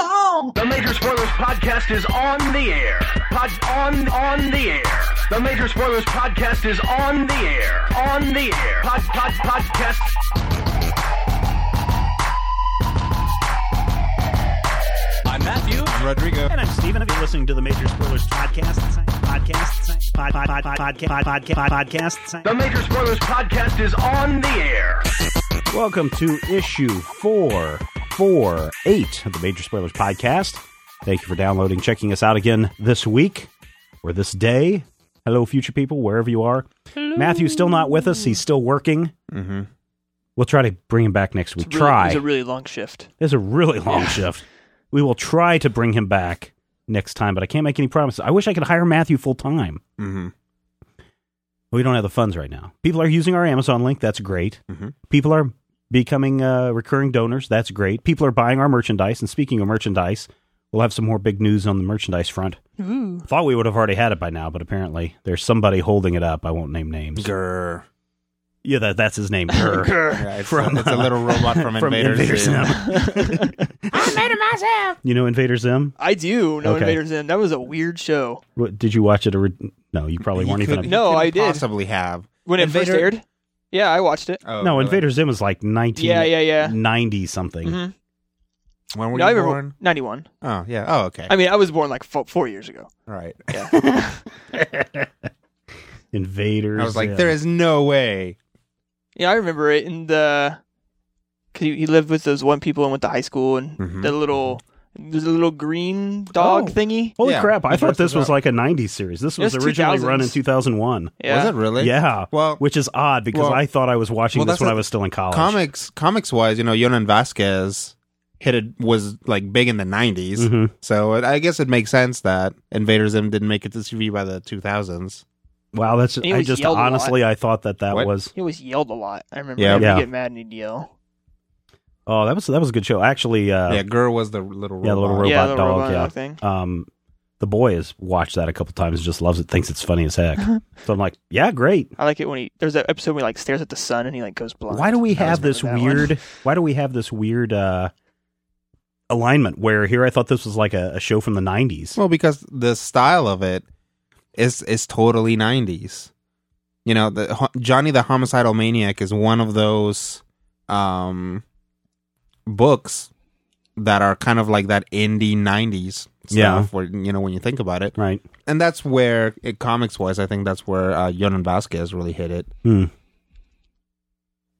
song. The Major Spoilers Podcast is on the air. Pod on on the air. The Major Spoilers Podcast is on the air. On the air. Pod pod podcast. I'm Matthew. I'm Rodrigo. And I'm Steven. If you're listening to the Major Spoilers Podcast, podcast, pod, pod, pod, pod, podcast, podcast, podcast. The Major Spoilers Podcast is on the air. Welcome to issue 448 of the Major Spoilers Podcast. Thank you for downloading, checking us out again this week or this day. Hello, future people, wherever you are. Matthew's still not with us. He's still working. Mm-hmm. We'll try to bring him back next week. It's really- try. It's a really long shift. It's a really long shift. We will try to bring him back next time, but I can't make any promises. I wish I could hire Matthew full time. Mm-hmm. We don't have the funds right now. People are using our Amazon link. That's great. Mhm. People are becoming uh, recurring donors. That's great. People are buying our merchandise. And speaking of merchandise, we'll have some more big news on the merchandise front. Thought we would have already had it by now, but apparently there's somebody holding it up. I won't name names. Grr. Yeah, that, that's his name. Grr. Yeah, it's, From, it's a little robot from, From Invader, Invader Zim. Zim. I made it myself. you know Invader Zim? I do know Okay. Invader Zim. That was a weird show. What, did you watch it? Or, no, you probably You weren't even. could- A, No, couldn't I did. Possibly have. When it first Invader- aired? Yeah, I watched it. Oh, no, really? Invader Zim was like 19, Yeah, yeah, yeah. 90 something. Mhm. When were No, I you remember born? 91. Oh, yeah. Oh, okay. I mean, I was born like fo- four years ago. right. Yeah. Invaders. I was like, Zim. there is no way. yeah, I remember it in the. Cause he, he lived with those one people and went to high school and Mhm. the little. There's a little green dog Oh. thingy. Holy Yeah, crap! I thought this was like a '90s series. This was It's originally 2000s. run in 2001. Yeah. Was it really? Yeah, Well, which is odd because Well- I thought I was watching well, this that's when a- I was still in college. comics, comics wise, you know, Jhonen Vasquez hit it was like big in the 90s. Mhm. So it, I guess it makes sense that Invader Zim didn't make it to TV by the 2000s. Wow, that's He I was just yelled a lot. honestly I thought that that What? was He always yelled a lot. I remember Yeah. him Yeah. he'd get mad and he'd yell. Oh that was that was a good show. Actually, uh, yeah, GIR was the little robot. yeah, the little robot yeah, the dog. robot yeah, thing. um, the boy has watched that a couple times. Just loves it. Thinks it's funny as heck. so I'm like, yeah, great. I like it when he. There's that episode where he like stares at the sun and he like goes blind. Why do we I always have this remember that one. weird? Why do we have this weird uh, alignment where here I thought this was like a, a show from the '90s? Well, because the style of it is is totally nineties. You know, the Ho- Johnny the Homicidal Maniac is one of those um books that are kind of like that indie nineties stuff. Yeah. Where you know when you think about it, Right. and that's where it, comics wise, I think that's where uh, Jhonen Vasquez really hit it. Hmm.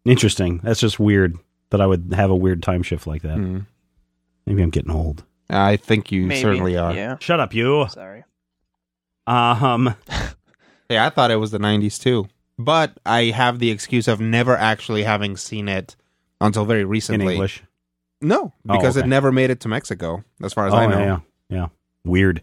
Interesting. That's just weird that I would have a weird time shift like that. Mm. Maybe I'm getting old. I think you Maybe. certainly are. Yeah. Shut up, you. Sorry. Um. Yeah, I thought it was the 90s too. But I have the excuse of never actually having seen it until very recently In recently. English. No, Oh, because okay. it never made it to Mexico, as far as oh I know. yeah, yeah, yeah. Weird,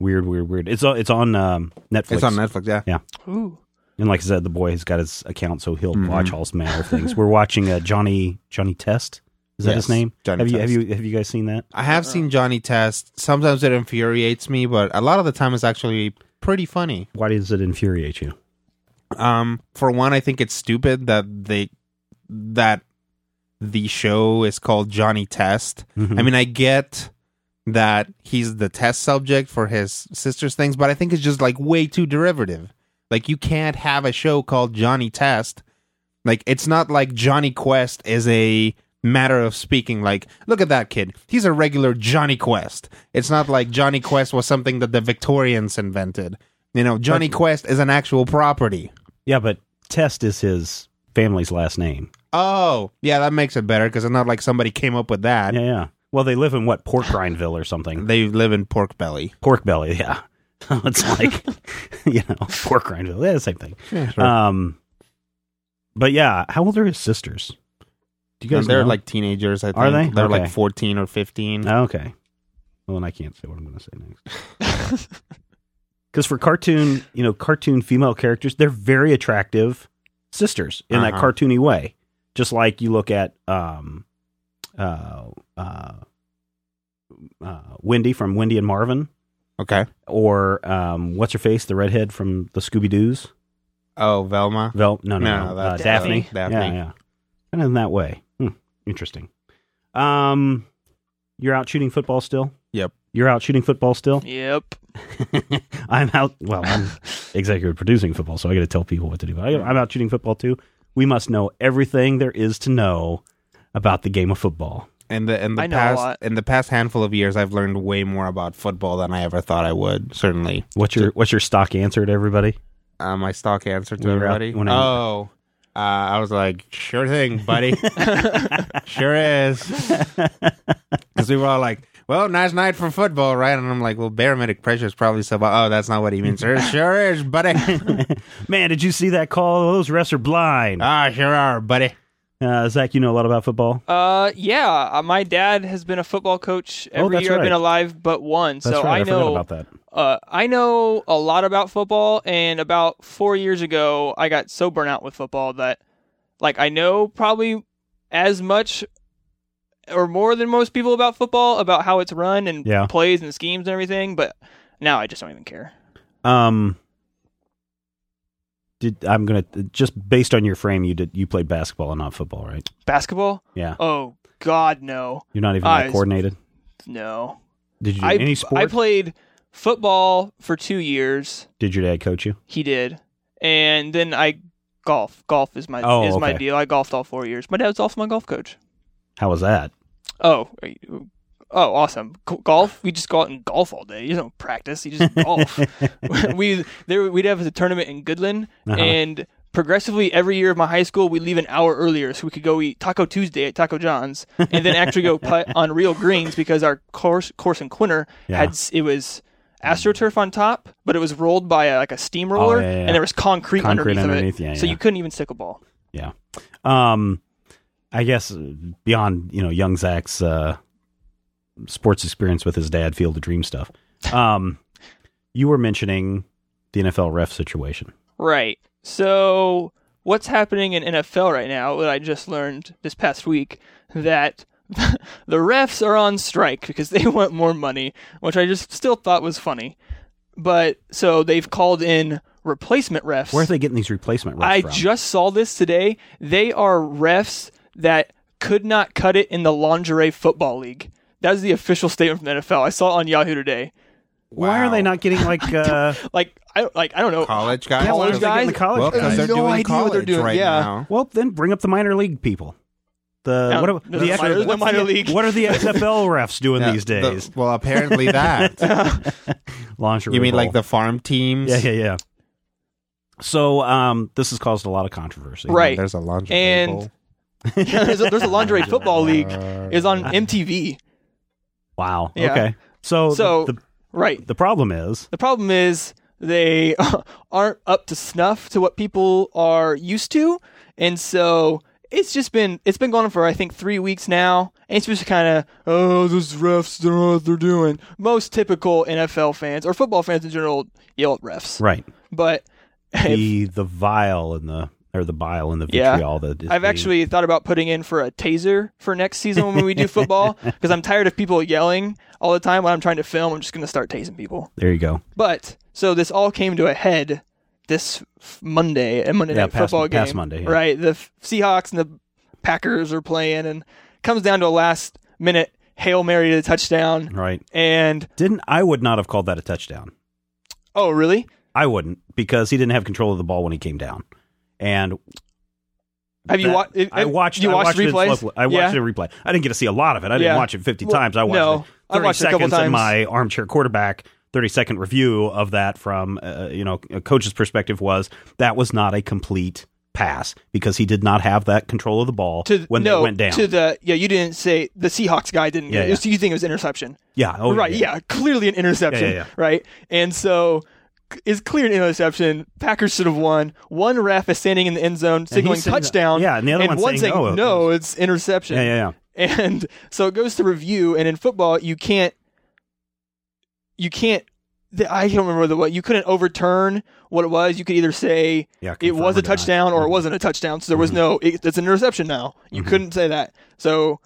weird, weird, weird. It's on. It's on um, Netflix. It's on Netflix, yeah. Yeah. Ooh. And like I said, the boy has got his account, so he'll Mhm. watch all manner of things. We're watching uh, Johnny Johnny Test. Is that Yes, his name? Johnny have you have you have you guys seen that? I have seen Johnny Test. Sometimes it infuriates me, but a lot of the time it's actually pretty funny. Why does it infuriate you? Um, for one, I think it's stupid that they that the show is called Johnny Test. Mhm. I mean, I get that he's the test subject for his sister's things, but I think it's just like way too derivative. Like you can't have a show called Johnny Test. Like it's not like Jonny Quest is a matter of speaking like look at that kid. He's a regular Jonny Quest. It's not like Jonny Quest was something that the Victorians invented. You know, Jonny Quest is an actual property. yeah, but Test is his family's last name. Oh, yeah, that makes it better because it's not like somebody came up with that. Yeah, yeah. Well, they live in what Pork Grindville or something. They live in Pork Belly. Pork Belly. Yeah, it's like you know Pork Grindville. Yeah, same thing. Yeah, Um, but yeah, how old are his sisters? Do you guys? They're know? like teenagers. I think Are they? They're Okay. like fourteen or fifteen. Oh, okay. Well, then I can't say what I'm going to say next. Because for cartoon, you know, cartoon female characters, they're very attractive sisters in that Uh-huh. cartoony way. Just like you look at um, uh, uh, uh, Wendy from Wendy and Marvin, Okay. or um, what's her face, the redhead from the Scooby Doo's. Oh, Velma. Vel, no, no, No, no, that's uh, Daphne. Daphne. Yeah, yeah. Kind of in that way. Hmm, interesting. Um, you're out shooting football still. Yep. You're out shooting football still. Yep. I'm out. Well, I'm executive producing football, so I got to tell people what to do. I, I'm out shooting football too. We must know everything there is to know about the game of football. In the in the I past in the past handful of years, I've learned way more about football than I ever thought I would. Certainly, What's your What's your stock answer to everybody? uh, my stock answer to When you're out- everybody. when oh, uh, I was like, sure thing, buddy. sure is. Because we were all like, well, nice night for football, right? And I'm like, well, barometric pressure is probably so. Oh, that's not what he means. Sure, sure is, buddy. Man, did you see that call? Those refs are blind. ah, sure are, buddy. Uh, Zach, you know a lot about football. Uh, yeah. uh, My dad has been a football coach every Oh, that's year I've been alive but one. That's so right. I, I know about that. uh, I know a lot about football, and about four years ago, I got so burnt out with football that, like, I know probably as much or more than most people about football, about how it's run and Yeah. plays and schemes and everything. But now I just don't even care. Um, did I'm gonna just based on your frame, you did you played basketball and not football, right? Basketball? Yeah, Oh God, no, you're not even that coordinated. no. Did you do I any sport? I played football for two years. did your dad coach you? He did, and then I golf. Golf is my Oh, is my deal. I golfed all four years. My dad was also my golf coach. How was that? Oh, you- oh, awesome! G- golf. We just go out and golf all day. You don't practice. You just golf. we there we'd have a tournament in Goodland, Uh-huh. and progressively every year of my high school, we leave an hour earlier so we could go eat Taco Tuesday at Taco John's, and then actually go putt on real greens because our course course in Quinter Yeah. had it was. AstroTurf on top, but it was rolled by a, like a steamroller, Oh, yeah, yeah, and there was concrete, Concrete underneath, underneath, of it, yeah, so you couldn't even stick a ball. Yeah. Um, I guess uh, beyond you know young Zach's uh, sports experience with his dad, Field of Dream stuff. Um, you were mentioning the NFL ref situation. Right. So what's happening in NFL right now? What I just learned this past week that the refs are on strike because they want more money, which I just still thought was funny. But so they've called in replacement refs. Where are they getting these replacement refs I from? just saw this today. They are refs that could not cut it in the lingerie football league. That's the official statement from the NFL. I saw it on Yahoo today. Why are they not getting like uh, Like I like I don't know. college guys? Yeah, why College aren't they getting guys? the college Well, guys? because they're No doing idea college what they're doing, right yeah. now. Well, then bring up the minor league people. The No, what, are- there's the no minor- there's no minor league. What are the XFL refs doing Yeah, these the- days? well, apparently that. Lingerie you mean like the farm teams? Yeah, yeah, yeah. So um, this has caused a lot of controversy. Right. There's a lingerie And- bowl. There's, a, there's a lingerie football league is on MTV. Wow. Yeah. Okay. So, So- the, the Right. the problem is The problem is they aren't up to snuff to what people are used to, and so it's just been it's been going on for I think three weeks now, and it's just kind of oh those refs don't know what they're doing. Most typical NFL fans or football fans in general yell at refs, right. but if- The the vial and the or the bile and the Yeah. vitriol that is I've being- actually thought about putting in for a taser for next season when we do football because I'm tired of people yelling all the time when I'm trying to film. I'm just going to start tasing people. there you go. But so this all came to a head this Monday, a Monday Yeah, night past- football game. past Monday, yeah. right? The Seahawks and the Packers are playing, and comes down to a last minute hail mary to the touchdown. Right. And Didn't I would not have called that a touchdown. oh, really? I wouldn't because he didn't have control of the ball when he came down. And Have you watched? I watched. You I watched watched it replays? I watched yeah. it replay. I didn't get to see a lot of it. I didn't Yeah. watch it 50 Well, times. I watched no, it I 30 watched it a couple seconds in times. my armchair quarterback 30 second review of that from uh, you know a coach's perspective was that was not a complete pass because he did not have that control of the ball To when no, they went down. to the yeah, you didn't say the Seahawks guy didn't. Yeah, it. yeah. So you think it was interception? yeah, oh, right? Yeah. clearly an interception. Yeah, yeah, yeah. Right, and so c- it's clear an interception. Packers should have won. One ref is standing in the end zone signaling that- touchdown. yeah, and the other one's one saying, saying, "No, no, it's interception. Yeah, yeah, yeah. And so it goes to review, and in football, you can't, you can't. The, I can't remember the what you couldn't overturn what it was. You could either say Yeah, it was a touchdown or it wasn't a touchdown. So there was no. It, it's an interception now. You Mhm. couldn't say that. So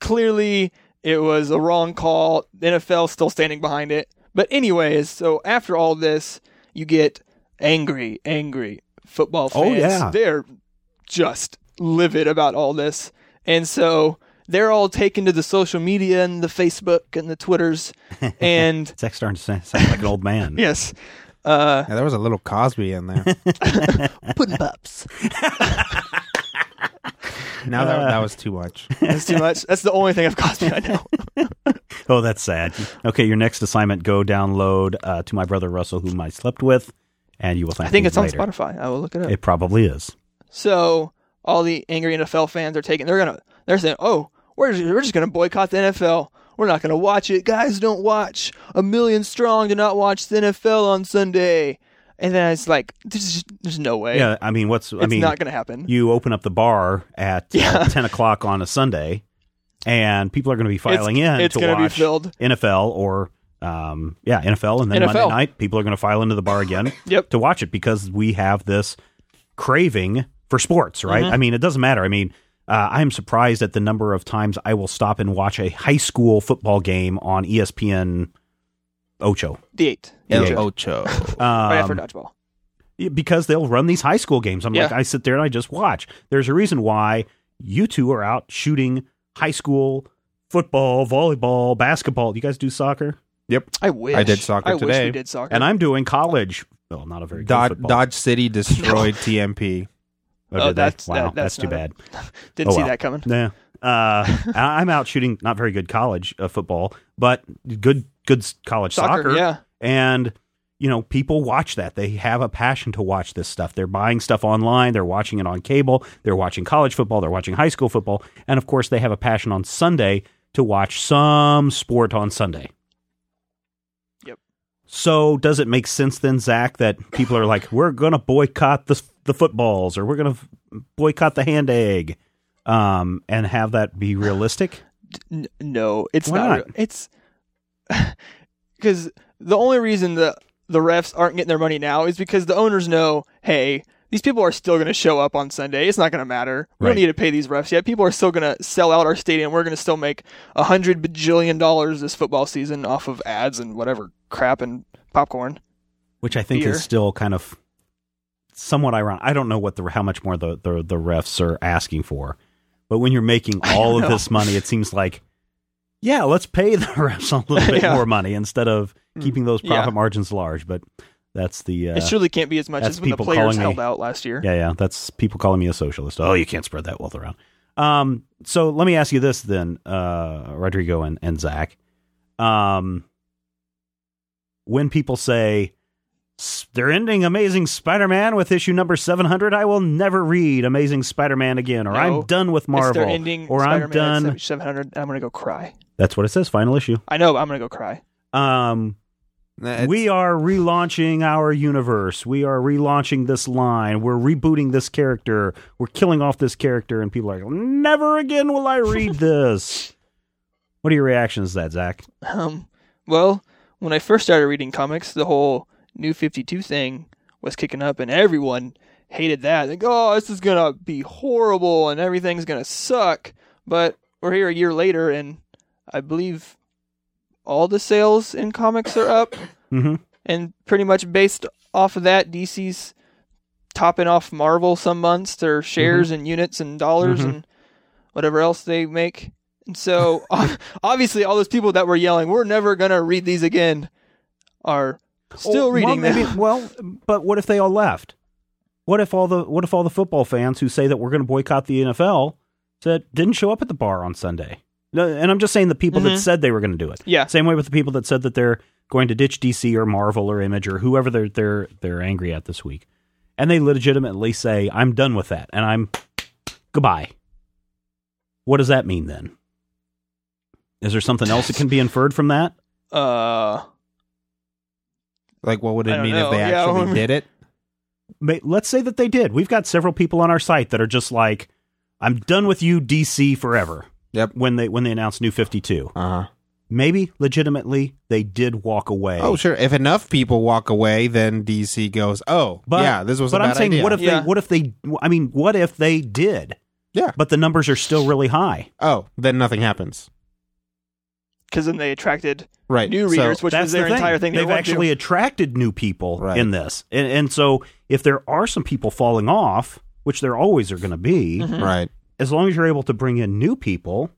clearly, it was a wrong call. The NFL still standing behind it. But anyways, so after all this, you get angry, angry football fans. Oh, fans. yeah. they're just livid about all this, and so they're all taken to the social media and the Facebook and the Twitters, and Zach's starting to sound sound like an old man. yes, uh, Yeah, there was a little Cosby in there. pudding pups. Now that that was too much. That's too much. That's the only thing of Cosby I know. Oh, that's sad. Okay, your next assignment: go download uh, to my brother Russell, whom I slept with, and you will thank I think me it's on. Spotify. I will look it up. It probably is. So all the angry NFL fans are taking. They're gonna. They're saying, "Oh, we're just, we're just gonna boycott the NFL. We're not gonna watch it. Guys, don't watch. A million strong do not watch the NFL on Sunday." And then it's like, there's just, there's no way. Yeah, I mean, what's I it's mean, not gonna happen. you open up the bar at uh, ten o'clock on a Sunday, and people are going to be filing in it's to watch. NFL or um, yeah, NFL, and then NFL. Monday night people are going to file into the bar again Yep. to watch it because we have this craving for sports, right? Mm-hmm. I mean, it doesn't matter. I mean. Uh, I'm surprised at the number of times I will stop and watch a high school football game on ESPN Ocho. the eight. El Yeah. Ocho. right after Um, dodgeball. Because they'll run these high school games. I'm Yeah. like, I sit there and I just watch. There's a reason why you two are out shooting high school football, volleyball, basketball. You guys do soccer, Yep. I wish I did soccer I wish today. we did soccer. and I'm doing college. Well, not a very good Dodge, football. Dodge City destroyed TMP. Oh, Oh, that's- wow, that- that's, that's too not a- bad. didn't oh, see well. that coming. Yeah. Uh, I- I'm out shooting not very good college uh, football, but good good college Soccer, soccer. yeah. And you know, people watch that. They have a passion to watch this stuff. They're buying stuff online. They're watching it on cable. They're watching college football. They're watching high school football, and of course, they have a passion on Sunday to watch some sport on Sunday. Yep. So, does it make sense then, Zach, that people are like, "We're going to boycott the the footballs, or we're going to boycott the hand egg," um, and have that be realistic? No, it's Why not. not? real. It's because the only reason the the refs aren't getting their money now is because the owners know, hey, these people are still going to show up on Sunday. It's not going to matter. We Right. don't need to pay these refs yet. People are still going to sell out our stadium. We're going to still make a hundred bajillion dollars this football season off of ads and whatever crap and popcorn. which I think Beer. is still kind of somewhat ironic. I don't know what the how much more the, the the refs are asking for, but when you're making all of know. this money, it seems like yeah, let's pay the refs a little bit Yeah. Hmm. more money instead of keeping those profit Yeah. margins large. But that's the uh, it surely can't be as much as when the players me- held out last year. yeah yeah that's people calling me a socialist. Oh, you can't spread that wealth around. Um, so let me ask you this then, uh, Rodrigo and, and Zach. Um, when people say they're ending Amazing Spider-Man with issue number seven hundred, I will never read Amazing Spider-Man again, or No, I'm done with Marvel, or I'm done. at 700 I'm going to go cry. That's what it says. Final issue. I know, but I'm going to go cry. Um, It's- we are relaunching our universe. We are relaunching this line. We're rebooting this character. We're killing off this character, and people are like, never again will I read this. what are your reactions to that, Zach? Um, well, when I first started reading comics, the whole New 52 thing was kicking up, and everyone hated that. Like, oh, this is gonna be horrible, and everything's gonna suck. But we're here a year later, and I believe all the sales in comics are up, Mm-hmm. and pretty much based off of that, DC's topping off Marvel some months, their shares and units and dollars Mhm. and whatever else they make. And so, obviously, all those people that were yelling, "We're never gonna read these again," are still reading well, them. maybe- well, but what if they all left? What if all the what if all the football fans who say that we're going to boycott the NFL said didn't show up at the bar on Sunday? No, And I'm just saying the people that Mhm. said they were going to do it. Yeah. Same way with the people that said that they're going to ditch DC or Marvel or Image or whoever they're they're they're angry at this week, and they legitimately say I'm done with that and I'm goodbye. What does that mean then? Is there something else that can be inferred from that? Uh, like, what would it mean know. if they Yeah, actually did it? Let's say that they did. We've got several people on our site that are just like, "I'm done with you, DC, forever." Yep. When they when they announced New Fifty Two, Uh huh. maybe legitimately they did walk away. Oh, sure. If enough people walk away, then DC goes, "Oh, But yeah, this was But I'm saying, idea." what if Yeah. they? What if they? I mean, what if they did? Yeah. But the numbers are still really high. oh, then nothing happens. because then they attracted Right. new So- readers, which That's was their the thing. entire thing. They They've wanted actually to. attracted new people Right. in this, and, and so if there are some people falling off, which there always are going to be, Mhm. right. As long as you're able to bring in new people,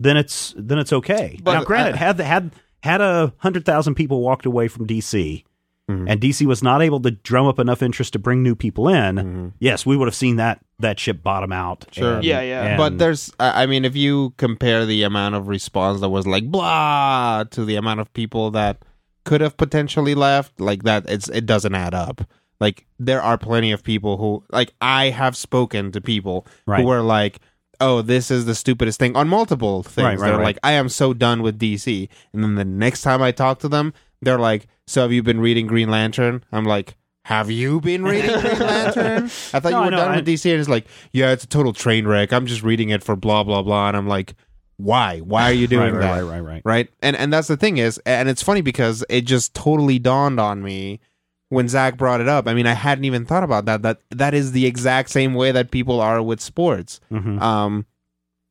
then it's then it's okay. But- now, granted, uh, had had had a hundred thousand people walked away from DC, Mm-hmm. and DC was not able to drum up enough interest to bring new people in, Mm-hmm. yes, we would have seen that that ship bottom out. Sure. and- Yeah, yeah. and- but there's, I I mean, if you compare the amount of response that was like blah to the amount of people that could have potentially left, like that, it's it doesn't add up. Like there are plenty of people who, like, I have spoken to people Right. who are like, "Oh, this is the stupidest thing" on multiple things. Right, right, they're right. like, "I am so done with DC," and then the next time I talk to them, they're like, "So have you been reading Green Lantern?" I'm like. Have you been reading Green Lantern? I thought No, you were know, done I- with DC, and it's like, yeah, it's a total train wreck. I'm just reading it for blah blah blah, and I'm like, why? Why are you doing right, that? right, right, right. Right? And and that's the thing is, and it's funny because it just totally dawned on me when Zach brought it up. I mean, I hadn't even thought about that. That that is the exact same way that people are with sports. Mhm. Um,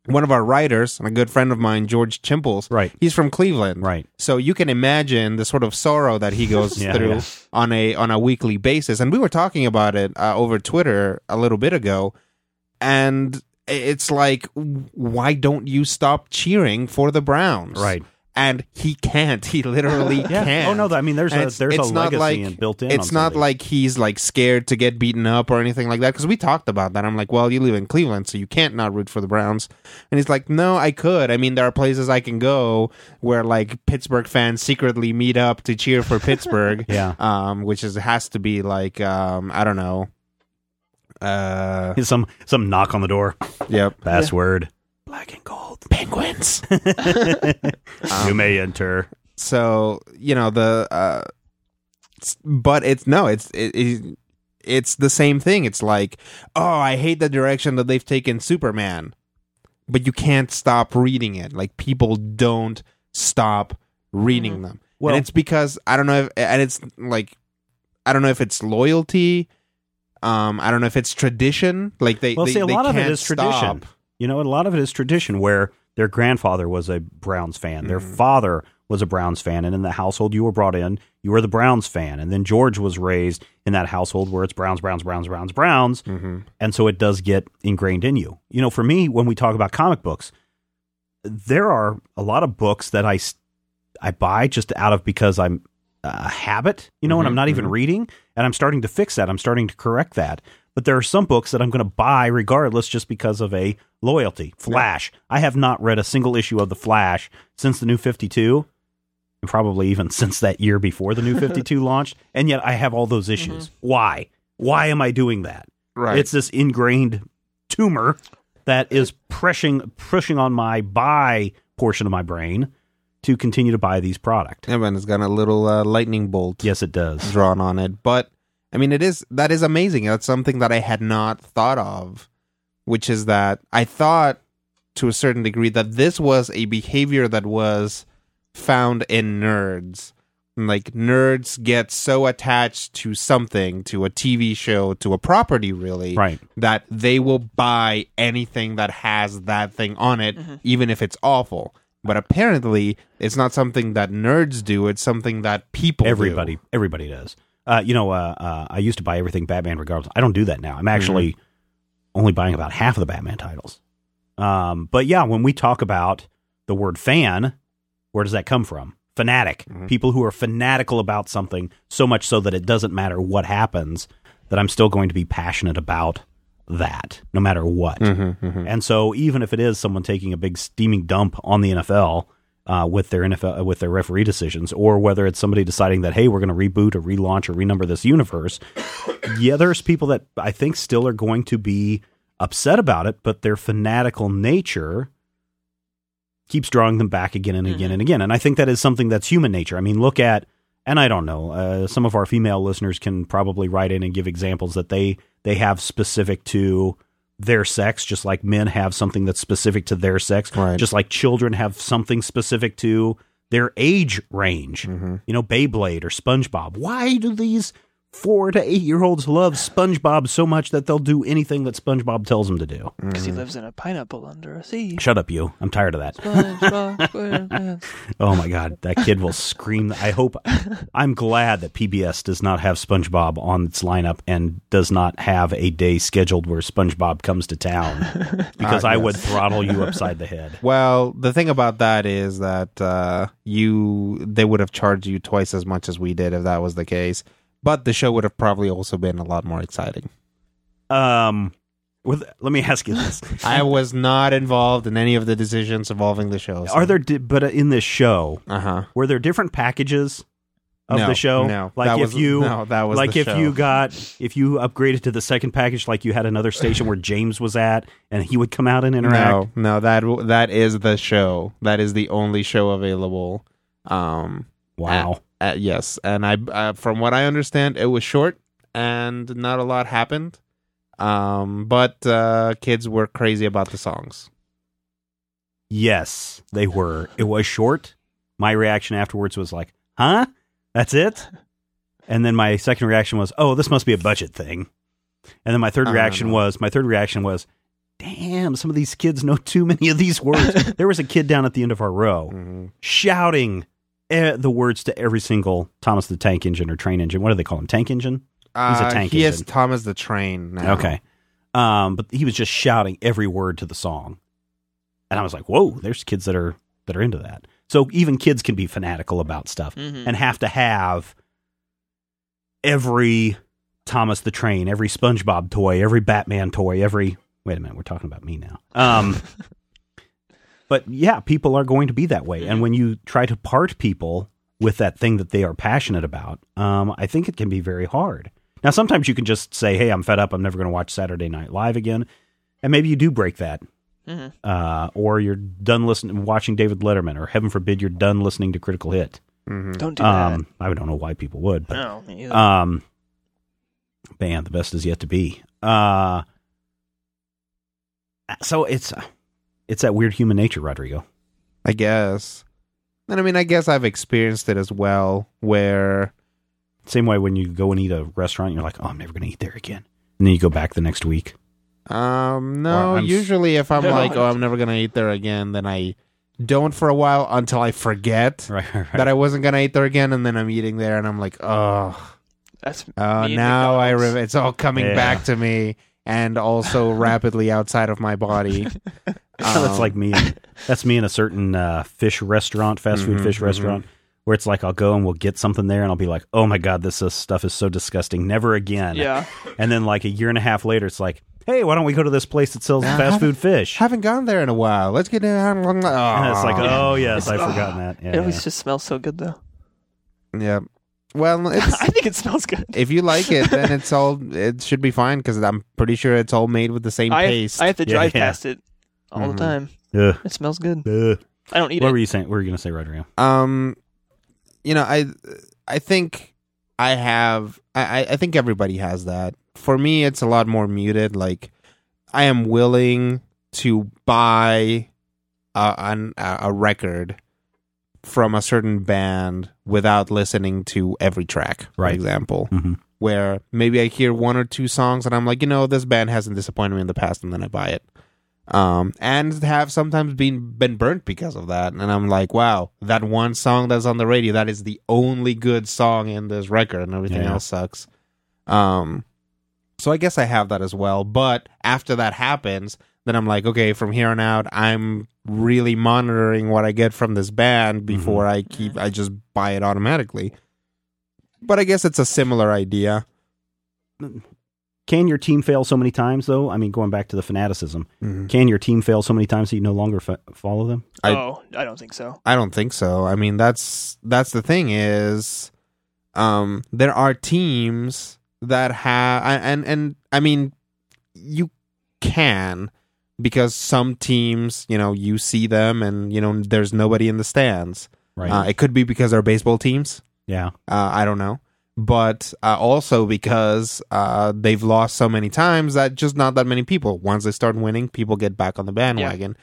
one of our writers, and a good friend of mine, George Chimples, Right. He's from Cleveland, Right. So you can imagine the sort of sorrow that he goes Yeah, through yeah. on a on a weekly basis. And we were talking about it uh, over Twitter a little bit ago, and it's like, why don't you stop cheering for the Browns? Right. And he can't. He literally Yeah. can't. Oh no, I mean there's And a there's a legacy like- built in. It's not something. like he's like scared to get beaten up or anything like that because we talked about that. I'm like, well, you live in Cleveland, so you can't not root for the Browns. And he's like, no, I could. I mean, there are places I can go where like Pittsburgh fans secretly meet up to cheer for Pittsburgh. Yeah. um, which is has to be like um, I don't know. Uh, some some knock on the door. yep. Password. Black and gold. Penguins. you may enter. so you know the uh but it's no it's it, it, it's the same thing it's like oh i hate the direction that they've taken superman but you can't stop reading it like people don't stop reading them Well- and it's because i don't know if and it's like i don't know if it's loyalty um i don't know if it's tradition like they Well, they, see, a they lot of it can't is tradition. stop. You know, a lot of it is tradition where their grandfather was a Browns fan, their Mm-hmm. father was a Browns fan, and in the household you were brought in, you were the Browns fan, and then George was raised in that household where it's Browns, Browns, Browns, Browns, Browns, Mm-hmm. and so it does get ingrained in you. You know, for me, when we talk about comic books, there are a lot of books that I I buy just out of because I'm a habit, you know, and I'm mm-hmm, not even mm-hmm. reading, and I'm starting to fix that. I'm starting to correct that. But there are some books that I'm going to buy regardless just because of a loyalty. Flash. I have not read a single issue of The Flash since the new 52, and probably even since that year before the new 52 launched, and yet I have all those mm-hmm. issues. Why? Why am I doing that? right It's this ingrained tumor that is pushing pushing on my buy portion of my brain to continue to buy these products. it's got a little uh, lightning bolt Yes, it does. drawn on it. But I mean, it is that is amazing. That's something that I had not thought of, which is that I thought to a certain degree that this was a behavior that was found in nerds. Like nerds get so attached to something, to a TV show, to a property, really, Right. that they will buy anything that has that thing on it, even if it's awful. But apparently, it's not something that nerds do. It's something that people do. Everybody, everybody does. Uh, you know, uh, uh, I used to buy everything Batman regardless. I don't do that now. I'm actually only buying about half of the Batman titles. Um, but yeah, when we talk about the word fan, where does that come from? Fanatic. People who are fanatical about something so much so that it doesn't matter what happens, that I'm still going to be passionate about that, no matter what. And so, even if it is someone taking a big steaming dump on the NFL uh, with their NFL with their referee decisions, or whether it's somebody deciding that hey, we're going to reboot or relaunch or renumber this universe, yeah, there's people that I think still are going to be upset about it, but their fanatical nature keeps drawing them back again and again and again. And I think that is something that's human nature. I mean, look at and I don't know. Uh, some of our female listeners can probably write in and give examples that they they have specific to their sex, just like men have something that's specific to their sex, Right. just like children have something specific to their age range. Mm-hmm. You know, Beyblade or SpongeBob. Why do these four to eight year olds love SpongeBob so much that they'll do anything that SpongeBob tells them to do. Because he lives in a pineapple under a sea. Shut up, you. I'm tired of that. SpongeBob Oh my god, that kid will scream. I hope. I'm glad that PBS does not have SpongeBob on its lineup and does not have a day scheduled where SpongeBob comes to town because Ah, I yes. would throttle you upside the head. Well, the thing about that is that uh, you they would have charged you twice as much as we did if that was the case. But the show would have probably also been a lot more exciting. Um, with, let me ask you this: I was not involved in any of the decisions involving the show. Are there, di- but in this show, Uh huh. were there different packages of No, the show? no. like That if was- you, no, that was like the if show. you got, if you upgraded to the second package, like you had another station where James was at, and he would come out and interact. No, no, that that is the show. That is the only show available. Um, Wow. Uh, yes, and I, uh, from what I understand, it was short and not a lot happened. Um, but uh, kids were crazy about the songs. Yes, they were. It was short. My reaction afterwards was like, "Huh? That's it?" And then my second reaction was, "Oh, this must be a budget thing." And then my third reaction was, my third reaction was, "Damn, some of these kids know too many of these words." there was a kid down at the end of our row Mhm. shouting the words to every single Thomas the Tank Engine or Train Engine. What do they call him? Tank Engine? He's a Uh, tank He is. Thomas the Train. Now. Okay. Um, but he was just shouting every word to the song. And I was like, whoa, there's kids that are that are into that. So even kids can be fanatical about stuff Mhm. and have to have every Thomas the Train, every SpongeBob toy, every Batman toy, every wait a minute, we're talking about me now. Um but yeah, people are going to be that way. And when you try to part people with that thing that they are passionate about, um, I think it can be very hard. Now, sometimes you can just say, "Hey, I'm fed up. I'm never going to watch Saturday Night Live again," and maybe you do break that, Mhm. uh, or you're done listening, watching David Letterman, or heaven forbid, you're done listening to Critical Hit. Mhm. Don't do that. Um, I don't know why people would, but no, um, man, the best is yet to be. Uh, so it's it's that weird human nature, Rodrigo. I guess. And I mean, I guess I've experienced it as well, where Same way when you go and eat a restaurant, you're like, "Oh, I'm never going to eat there again," and then you go back the next week. Um, no. Usually, if I'm like, oh, I'm never gonna eat there again, then I don't for a while until I forget Right, right, right. that I wasn't gonna eat there again, and then I'm eating there, and I'm like, oh, That's oh, Me now I McDonald's. re- it's all coming Yeah. back to me, and also rapidly outside of my body. that's Um, like me. That's me in a certain uh, fish restaurant, fast food Mhm, fish mhm. restaurant, where it's like I'll go and we'll get something there, and I'll be like, "Oh my god, this uh, stuff is so disgusting, never again." yeah. And then like a year and a half later, it's like, "Hey, why don't we go to this place that sells Yeah, fast food fish?" haven't gone there in a while. Let's get down. Oh. And it's like, "Oh yes, I've It's- forgotten that." Yeah, It always yeah. just smells so good though. yeah. Well, it's I think it smells good. if you like it, then it's all it should be fine because I'm pretty sure it's all made with the same I, paste. I have to Yeah, drive yeah. past it all Mhm. the time. Ugh, It smells good. ugh. I don't eat it. What it. were you saying? What were you going to say, Rodrigo? um, you know, I I think I have I I- I think everybody has that. For me, it's a lot more muted. Like I am willing to buy a an, a a record from a certain band without listening to every track. For Right. example. Mm-hmm. where maybe I hear one or two songs and I'm like, you know, this band hasn't disappointed me in the past, and then I buy it. Um, and have sometimes been been burnt because of that, and I'm like, wow, that one song that's on the radio, that is the only good song in this record, and everything Yeah. else sucks. Um, so I guess I have that as well. But after that happens, then I'm like, okay, from here on out, I'm really monitoring what I get from this band before I keep, I just buy it automatically. But I guess it's a similar idea. Can your team fail so many times, though? I mean, going back to the fanaticism, can your team fail so many times that you no longer fa- follow them? I- oh, I don't think so. I don't think so. I mean, that's that's the thing is, um, there are teams that have, and and I mean, you can because some teams, you know, you see them and you know there's nobody in the stands. Right. Uh, it could be because they're baseball teams. yeah. Uh, I don't know. But uh, also because uh, they've lost so many times that just not that many people. Once they start winning, people get back on the bandwagon.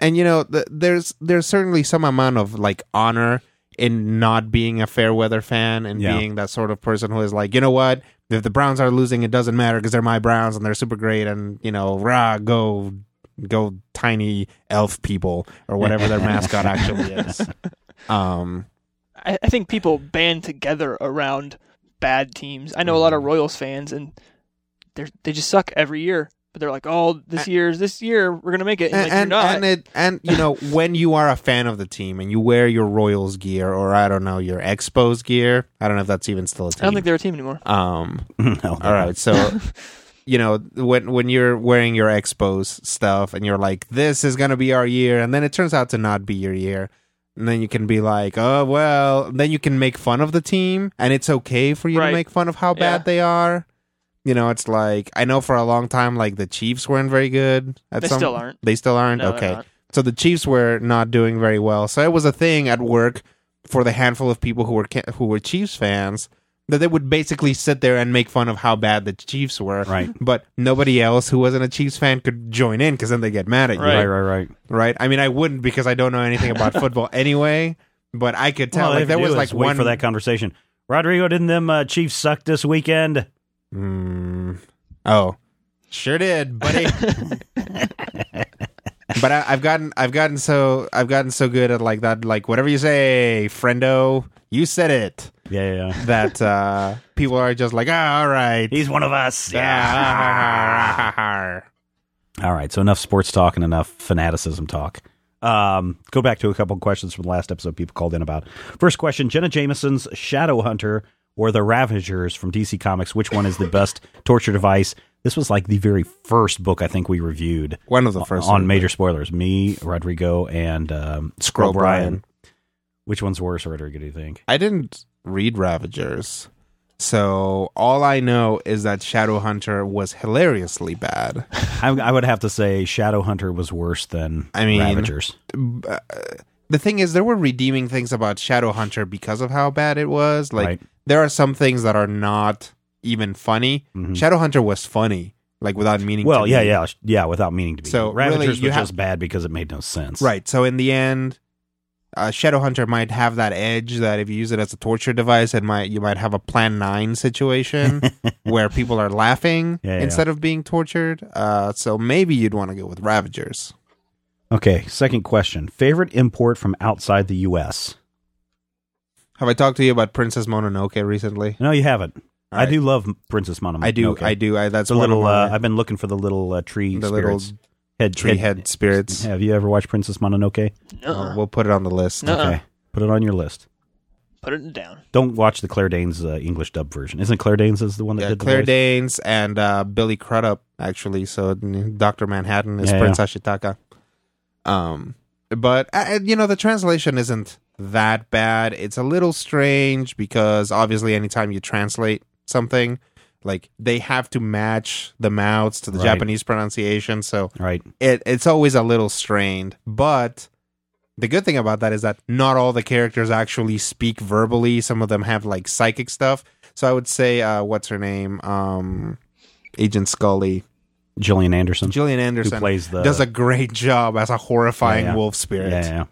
And you know, th- there's there's certainly some amount of like honor in not being a fair weather fan and Yeah. being that sort of person who is like, you know what? If the Browns are losing, it doesn't matter because they're my Browns and they're super great and you know, rah, go, go, tiny elf people or whatever their mascot actually is. Um, I, I think people band together around bad teams. I know a lot of Royals fans, and they they just suck every year. But they're like, "Oh, this year's this year we're gonna make it." And, like, and you're not. and it and you know when you are a fan of the team and you wear your Royals gear or I don't know your Expos gear. I don't know if that's even still a team. I don't think they're a team anymore. um. no, All right, so you know when when you're wearing your Expos stuff and you're like, this is gonna be our year, and then it turns out to not be your year. And then you can be like, oh well. Then you can make fun of the team, and it's okay for you Right. to make fun of how Yeah. bad they are. You know, it's like I know for a long time, like the Chiefs weren't very good. At They some, still aren't. They still aren't. No, okay, so the Chiefs were not doing very well. So it was a thing at work for the handful of people who were who were Chiefs fans that they would basically sit there and make fun of how bad the Chiefs were. Right. But nobody else who wasn't a Chiefs fan could join in because then they get mad at you. Right. right, right, right. Right. I mean, I wouldn't because I don't know anything about football anyway. But I could tell Well, like there was like wait one for that conversation. Rodrigo, didn't them uh, Chiefs suck this weekend? Mm. Oh, sure did, buddy. but I, I've gotten, I've gotten so, I've gotten so good at like that, like whatever you say, friendo, you said it. Yeah, yeah, yeah. That uh people are just like, ah, all right, He's one of us. Ah, All right, so enough sports talk and enough fanaticism talk. Um, go back to a couple of questions from the last episode people called in about. First question Jenna Jameson's Shadow Hunter or the Ravagers from DC Comics. Which one is the best torture device? This was like the very first book I think we reviewed One of the first on ones. major spoilers. Me, Rodrigo, and um, Scroll Brian. Brian. Which one's worse, Rodrigo, do you think? I didn't read Ravagers. So all I know is that Shadowhunter was hilariously bad. I, I would have to say Shadow Hunter was worse than I mean- Ravagers. the thing is there were redeeming things about Shadowhunter because of how bad it was. Like Right. there are some things that are not even funny. Shadowhunter was funny, like without meaning Mm-hmm. Well, to yeah, be. yeah, yeah, without meaning to be. So, Ravagers really, was have- just bad because it made no sense. Right. So in the end, uh, Shadowhunter might have that edge that if you use it as a torture device, it might you might have a Plan Nine situation where people are laughing Yeah, yeah. instead of being tortured. Uh, so maybe you'd want to go with Ravagers. Okay, second question. Favorite import from outside the U.S.? Have I talked to you about Princess Mononoke recently? No, you haven't. All I right. do love Princess Mononoke. I do. I do. I that's The little. Uh, I've been looking for the little uh, tree the little spirits. Head, tree head spirits. Have you ever watched Princess Mononoke? Uh, we'll put it on the list. No. Uh-uh. Okay, put it on your list. Put it down. Don't watch the Claire Danes uh, English dub version. Isn't Claire Danes is the one that Yeah, did the Claire voice? Danes and uh, Billy Crudup actually. So Doctor Manhattan is Yeah, Prince yeah. Ashitaka. Um, but uh, you know the translation isn't that bad. It's a little strange because obviously anytime you translate something, like they have to match the mouths to the Right. Japanese pronunciation. So Right. it it's always a little strained. But the good thing about that is that not all the characters actually speak verbally. Some of them have like psychic stuff. So I would say, uh, what's her name? Um, Agent Scully, Gillian Anderson. Gillian Anderson, plays the- does a great job as a horrifying Yeah, yeah. wolf spirit. Yeah, yeah.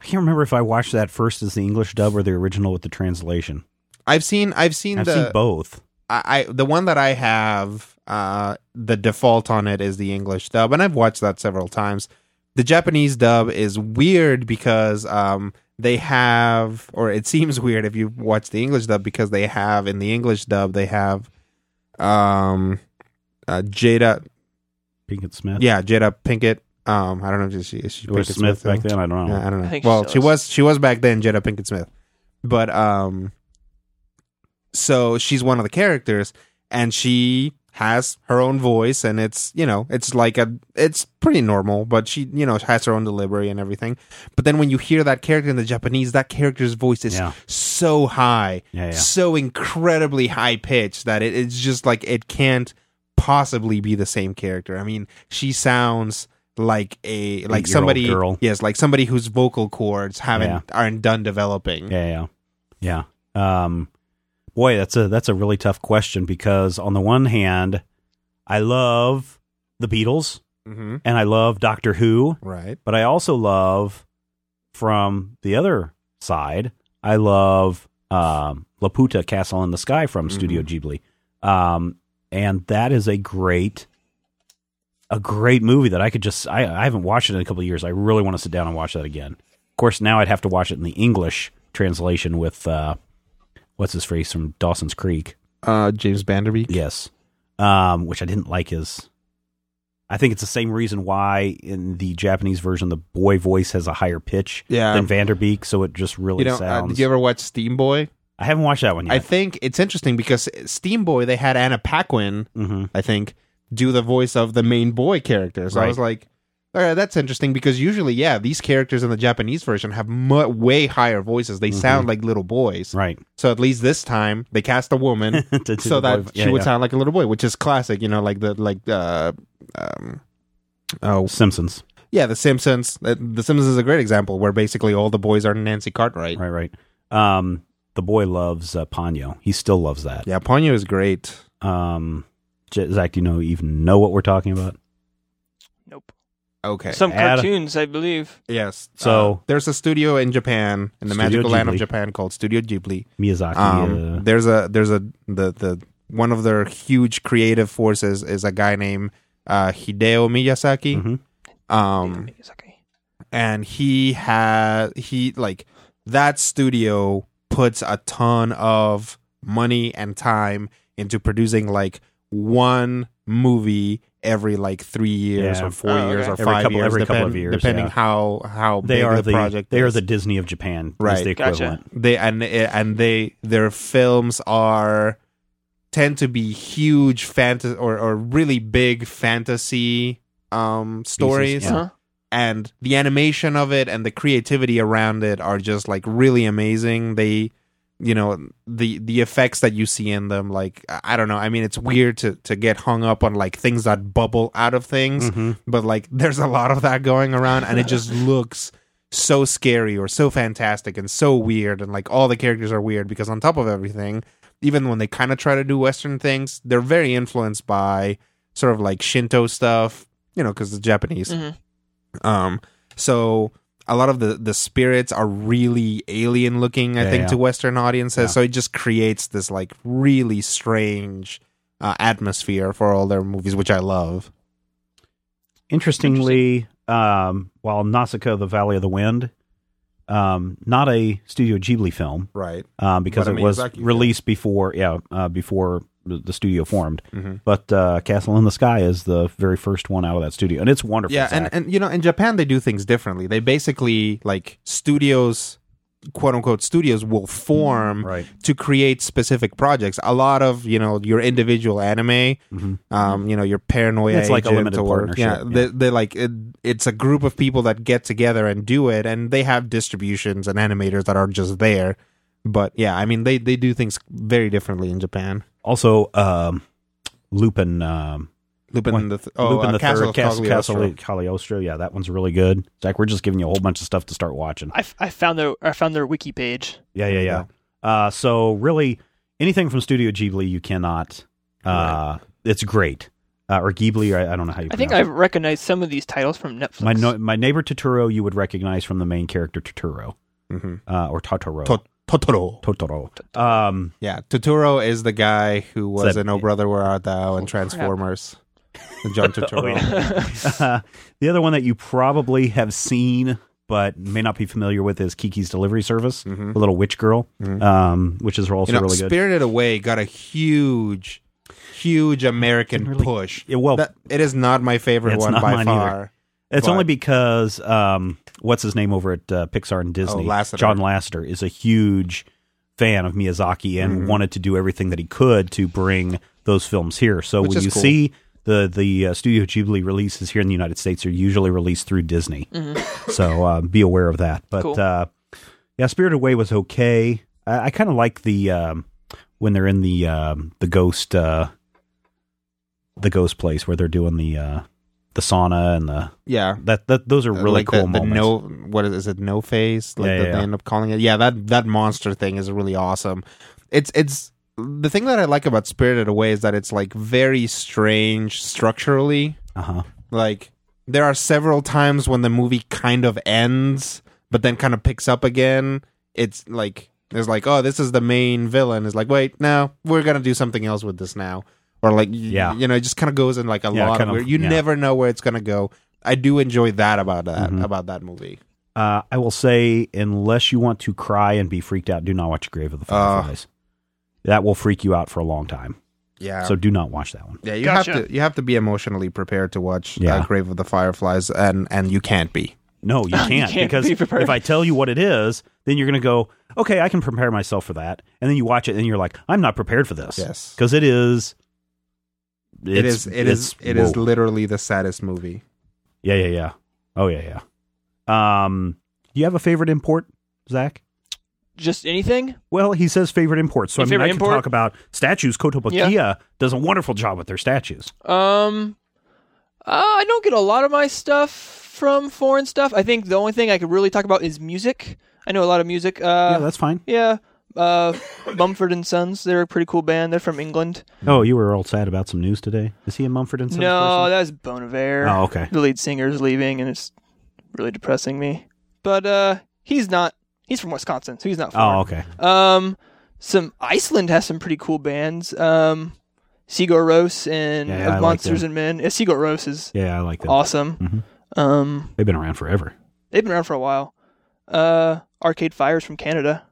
I can't remember if I watched that first as the English dub or the original with the translation. I've seen, I've seen I've the, seen both. I, I the one that I have, uh, the default on it is the English dub, and I've watched that several times. The Japanese dub is weird because um they have, or it seems weird if you watch the English dub because they have in the English dub they have, um, uh, Jada, Pinkett Smith. yeah, Jada Pinkett. Um, I don't know if she is she was Pinkett Smith back then. I don't know. Yeah, I don't know. I well, she she was. was she was back then Jada Pinkett Smith, but um, so she's one of the characters, and she has her own voice, and it's you know it's like a it's pretty normal, but she you know has her own delivery and everything. But then when you hear that character in the Japanese, that character's voice is Yeah. so high, Yeah, yeah. so incredibly high pitched that it, it's just like it can't possibly be the same character. I mean, she sounds like a like somebody girl. yes like somebody whose vocal cords haven't aren't done developing Yeah, yeah, yeah. Um, boy, that's a that's a really tough question because on the one hand, I love the Beatles mm-hmm. and I love Doctor Who, right but I also love from the other side, I love um, Laputa Castle in the Sky from Studio Ghibli, um, and that is a great, a great movie that I could just. I, I haven't watched it in a couple of years. I really want to sit down and watch that again. Of course, now I'd have to watch it in the English translation with uh, what's his face from Dawson's Creek. Uh, James Van Der Beek. Yes, um, which I didn't like his. I think it's the same reason why in the Japanese version the boy voice has a higher pitch Yeah. than Vanderbeek, so it just really You know, uh, sounds. did you ever watch Steamboy? I haven't watched that one yet. I think it's interesting because Steamboy they had Anna Paquin, hmm I think, do the voice of the main boy character. So I was like, all right, that's interesting because usually, yeah, these characters in the Japanese version have mu- way higher voices. They sound like little boys. Right. So at least this time they cast a woman To do so that boy- she yeah, would yeah. sound like a little boy, which is classic. You know, like the like uh, um, oh Simpsons. yeah, The Simpsons. Uh, The Simpsons is a great example where basically all the boys are Nancy Cartwright. Right, right. Um, the boy loves uh, Ponyo. He still loves that. Yeah, Ponyo is great. Um, J- Zach, do you know even know what we're talking about? Nope. Okay. Some Add- cartoons, I believe. yes. So- Uh, there's a studio in Japan, in the Studio magical land of Ghibli. Japan, called Studio Ghibli. Miyazaki. Um, uh, there's a there's a the the one of their huge creative forces is a guy named uh, Hideo Miyazaki. mhm. Um, Miyazaki. and he had he like that studio puts a ton of money and time into producing like one movie every like three years Yeah. or four Oh, years okay. or Every five couple- years, every couple of years, depending yeah. how how They big are the, the, project. they are the Disney of Japan. is Right. the Gotcha. equivalent. they and and they their films are tend to be huge fantasy or, or really big fantasy um stories Yeah. Uh-huh. and the animation of it and the creativity around it are just like really amazing they you know the the effects that you see in them like i don't know i mean it's weird to to get hung up on like things that bubble out of things Mhm. but like there's a lot of that going around and it just looks so scary or so fantastic and so weird and like all the characters are weird because on top of everything even when they kind of try to do western things they're very influenced by sort of like shinto stuff you know because the japanese Mhm. um so a lot of the the spirits are really alien looking i Yeah, think yeah. to western audiences Yeah. so it just creates this like really strange uh, atmosphere for all their movies which i love Interestingly, um, while Nausicaa, the Valley of the Wind, um, not a Studio Ghibli film, right um, because But it was Miyazaki film. released before, yeah, uh, before the studio formed. Mhm. But uh, Castle in the Sky is the very first one out of that studio, and it's wonderful. Yeah, and, Zach. and you know, in Japan they do things differently. They basically like studios, quote unquote studios, will form right, to create specific projects. A lot of you know your individual anime, Mhm. um, you know your paranoia. It's like a limited or, partnership, Yeah, yeah. They, they like it, it's a group of people that get together and do it, and they have distributions and animators that are just there. But yeah, I mean they they do things very differently in Japan. also um, Lupin. Um, Lupin One- the th- oh, Lupin uh, the Castle Third, of Castle, Castle Cagliostro. Cagliostro. Yeah, that one's really good. Zach, we're just giving you a whole bunch of stuff to start watching. I, f- I found their I found their wiki page. Yeah, yeah, yeah. Uh, so really, anything from Studio Ghibli, you cannot. Uh, It's great. Uh, or Ghibli, or I, I don't know how you. I think pronounce I've recognized some of these titles from Netflix. my no, my neighbor Totoro, you would recognize from the main character Totoro, Mhm. uh, or Totoro. To- Totoro. Totoro. Um, Yeah, Totoro is the guy who was that- in Oh Brother Where Art Thou and Oh, crap. Transformers. John Turturro. uh, the other one that you probably have seen but may not be familiar with is Kiki's Delivery Service, Mhm. the little witch girl, Mhm. um, which is also you know, really good. Spirited Away got a huge, huge American really- push. Yeah, well, That- it is not my favorite It's one by mine far. It's But- only because um, what's his name over at uh, Pixar and Disney, Oh, Lasseter. John Lasseter, is a huge fan of Miyazaki and Mhm. wanted to do everything that he could to bring those films here. So Which when is you cool. see the the uh, Studio Ghibli releases here in the United States, are usually released through Disney. So uh, be aware of that. But Cool. uh, yeah, Spirited Away was okay. I, I kind of like the um, when they're in the um, the ghost uh, the ghost place where they're doing the uh, the sauna and the Yeah. that that those are really Uh, like cool the, the moments. no what is, is it no face like Yeah, that yeah, they end up calling it yeah that that monster thing is really awesome it's it's the thing that i like about spirited away is that it's like very strange structurally uh-huh. like there are several times when the movie kind of ends but then kind of picks up again it's like it's like oh this is the main villain. It's like wait no we're gonna do something else with this now or like Yeah. you know it just kind of goes in like a Yeah, lot kind of of, where you yeah. never know where it's gonna go. I do enjoy that about that Mhm. about that movie. Uh, I will say, unless you want to cry and be freaked out, do not watch Grave of the Fireflies. that will freak you out for a long time. Yeah. So do not watch that one. yeah, you Gotcha. have to you have to be emotionally prepared to watch Yeah. uh, Grave of the Fireflies, and and you can't be. No, you can't, can't because be if I tell you what it is, then you're going to go, okay, I can prepare myself for that, and then you watch it and you're like, I'm not prepared for this. Yes. because it is. It it's- is it is it's- it is whoa. literally the saddest movie. Yeah, yeah, yeah. Oh yeah, yeah. Um, do you have a favorite import, Zach? Just anything? Well, he says favorite import, so Your I mean, I can import? talk about statues. Kotobukiya Yeah. does a wonderful job with their statues. Um, uh, I don't get a lot of my stuff from foreign stuff. I think the only thing I could really talk about is music. I know a lot of music. yeah, Uh, that's fine. yeah. Uh, Mumford and Sons. They're a pretty cool band. They're from England. Oh, you were all sad about some news today. Is he a Mumford and Sons no, person? that was Bon Iver. Oh, okay. The lead singer's leaving, and it's really depressing me. But uh, he's not. He's from Wisconsin, so he's not. Foreign. Oh, okay. Um, some Iceland has some pretty cool bands. Um, Sigur Rós and Yeah, I like Monsters them. and Men. Yeah, Sigur Rós is Yeah, I like them. awesome. Mhm. Um, They've been around forever. they've been around for a while. Uh, Arcade Fires from Canada.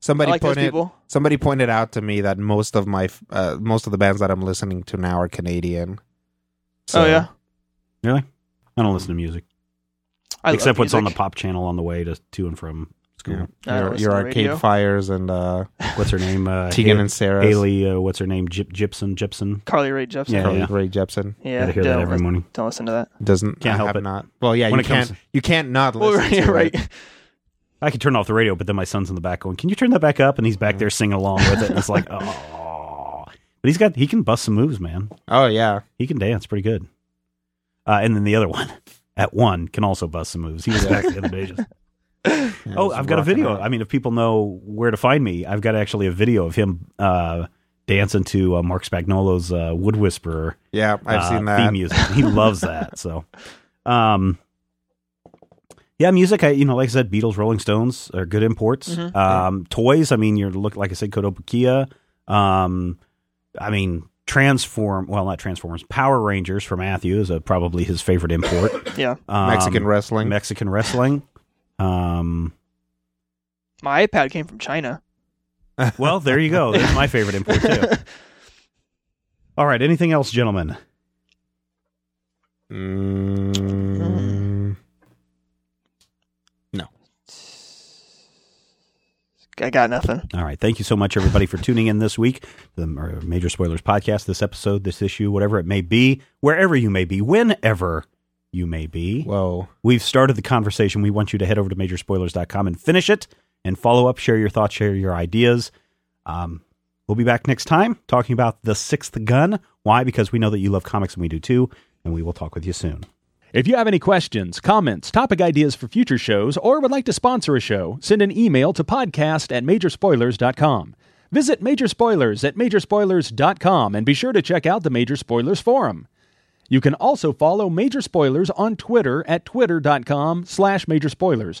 Somebody like pointed somebody pointed out to me that most of my uh, most of the bands that I'm listening to now are Canadian. So, oh yeah, Really? I don't listen to music I except love what's on the pop channel on the way to to and from school. Yeah. Your, your Arcade radio. Fires and uh, What's her name? Uh, Tegan Ha- and Sarah. Haley. Uh, what's her name? Gyp- Gypsum. Gypsum. Carly Rae Jepsen. Yeah, Carly yeah. Rae Jepsen yeah. Gotta hear that don't every listen- morning. Don't listen to that. doesn't Can't I help have it. not. Well, yeah, When you can't you can't not Well, listen right, to right. it. I could turn off the radio, but then my son's in the back going, "Can you turn that back up?" And he's back there singing along with it. And it's like, oh, but he's got he can bust some moves, man. Oh yeah, He can dance pretty good. Uh, and then the other one at one can also bust some moves. He was back the other day. Just, Yeah, oh, I've got a video. out. I mean, if people know where to find me, I've got actually a video of him uh, dancing to uh, Marc Spagnuolo's uh, "Wood Whisperer" Yeah, I've uh, seen that. theme music. He loves that. So, um, yeah, music. I you know, like I said, Beatles, Rolling Stones are good imports. Mhm. Um, toys. I mean, you're look like I said, Kotobukiya. Um, I mean, Transform. Well, not Transformers. Power Rangers for Matthew is uh probably his favorite import. Yeah. Um, Mexican wrestling. Mexican wrestling. Um, My iPad came from China. well, there you go. That's my favorite import too. All right. Anything else, gentlemen? Mm, I got nothing. All right. Thank you so much, everybody, for tuning in this week. The uh, Major Spoilers podcast, this episode, this issue, whatever it may be, wherever you may be, whenever you may be. whoa. We've started the conversation. We want you to head over to majorspoilers.com and finish it and follow up, share your thoughts, share your ideas. Um, we'll be back next time talking about The Sixth Gun. Why? Because we know that you love comics and we do too. And we will talk with you soon. If you have any questions, comments, topic ideas for future shows, or would like to sponsor a show, send an email to podcast at majorspoilers.com. Visit Major Spoilers at majorspoilers.com and be sure to check out the Major Spoilers Forum. You can also follow Major Spoilers on Twitter at twitter.com slash major spoilers.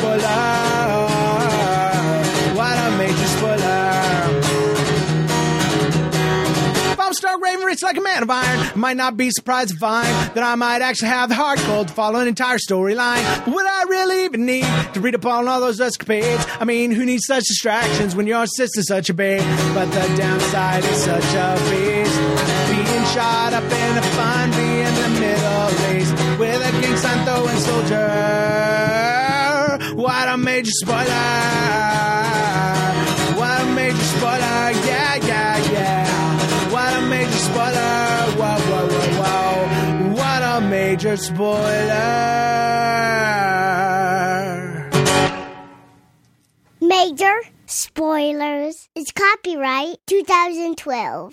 I'm Stark Raven Rich like a man of iron. I might not be surprised to find that I might actually have the heart cold to follow an entire storyline. Would I really even need to read up on all those escapades? I mean, who needs such distractions when your sister's such a babe? But the downside is such a beast. Being shot up in a fun, being in the Middle East with a king sign throwing soldier. What a major spoiler! What a major spoiler! Yeah, a major spoiler! Whoa, whoa, whoa, whoa! What a major spoiler! Major spoilers. is copyright 2012.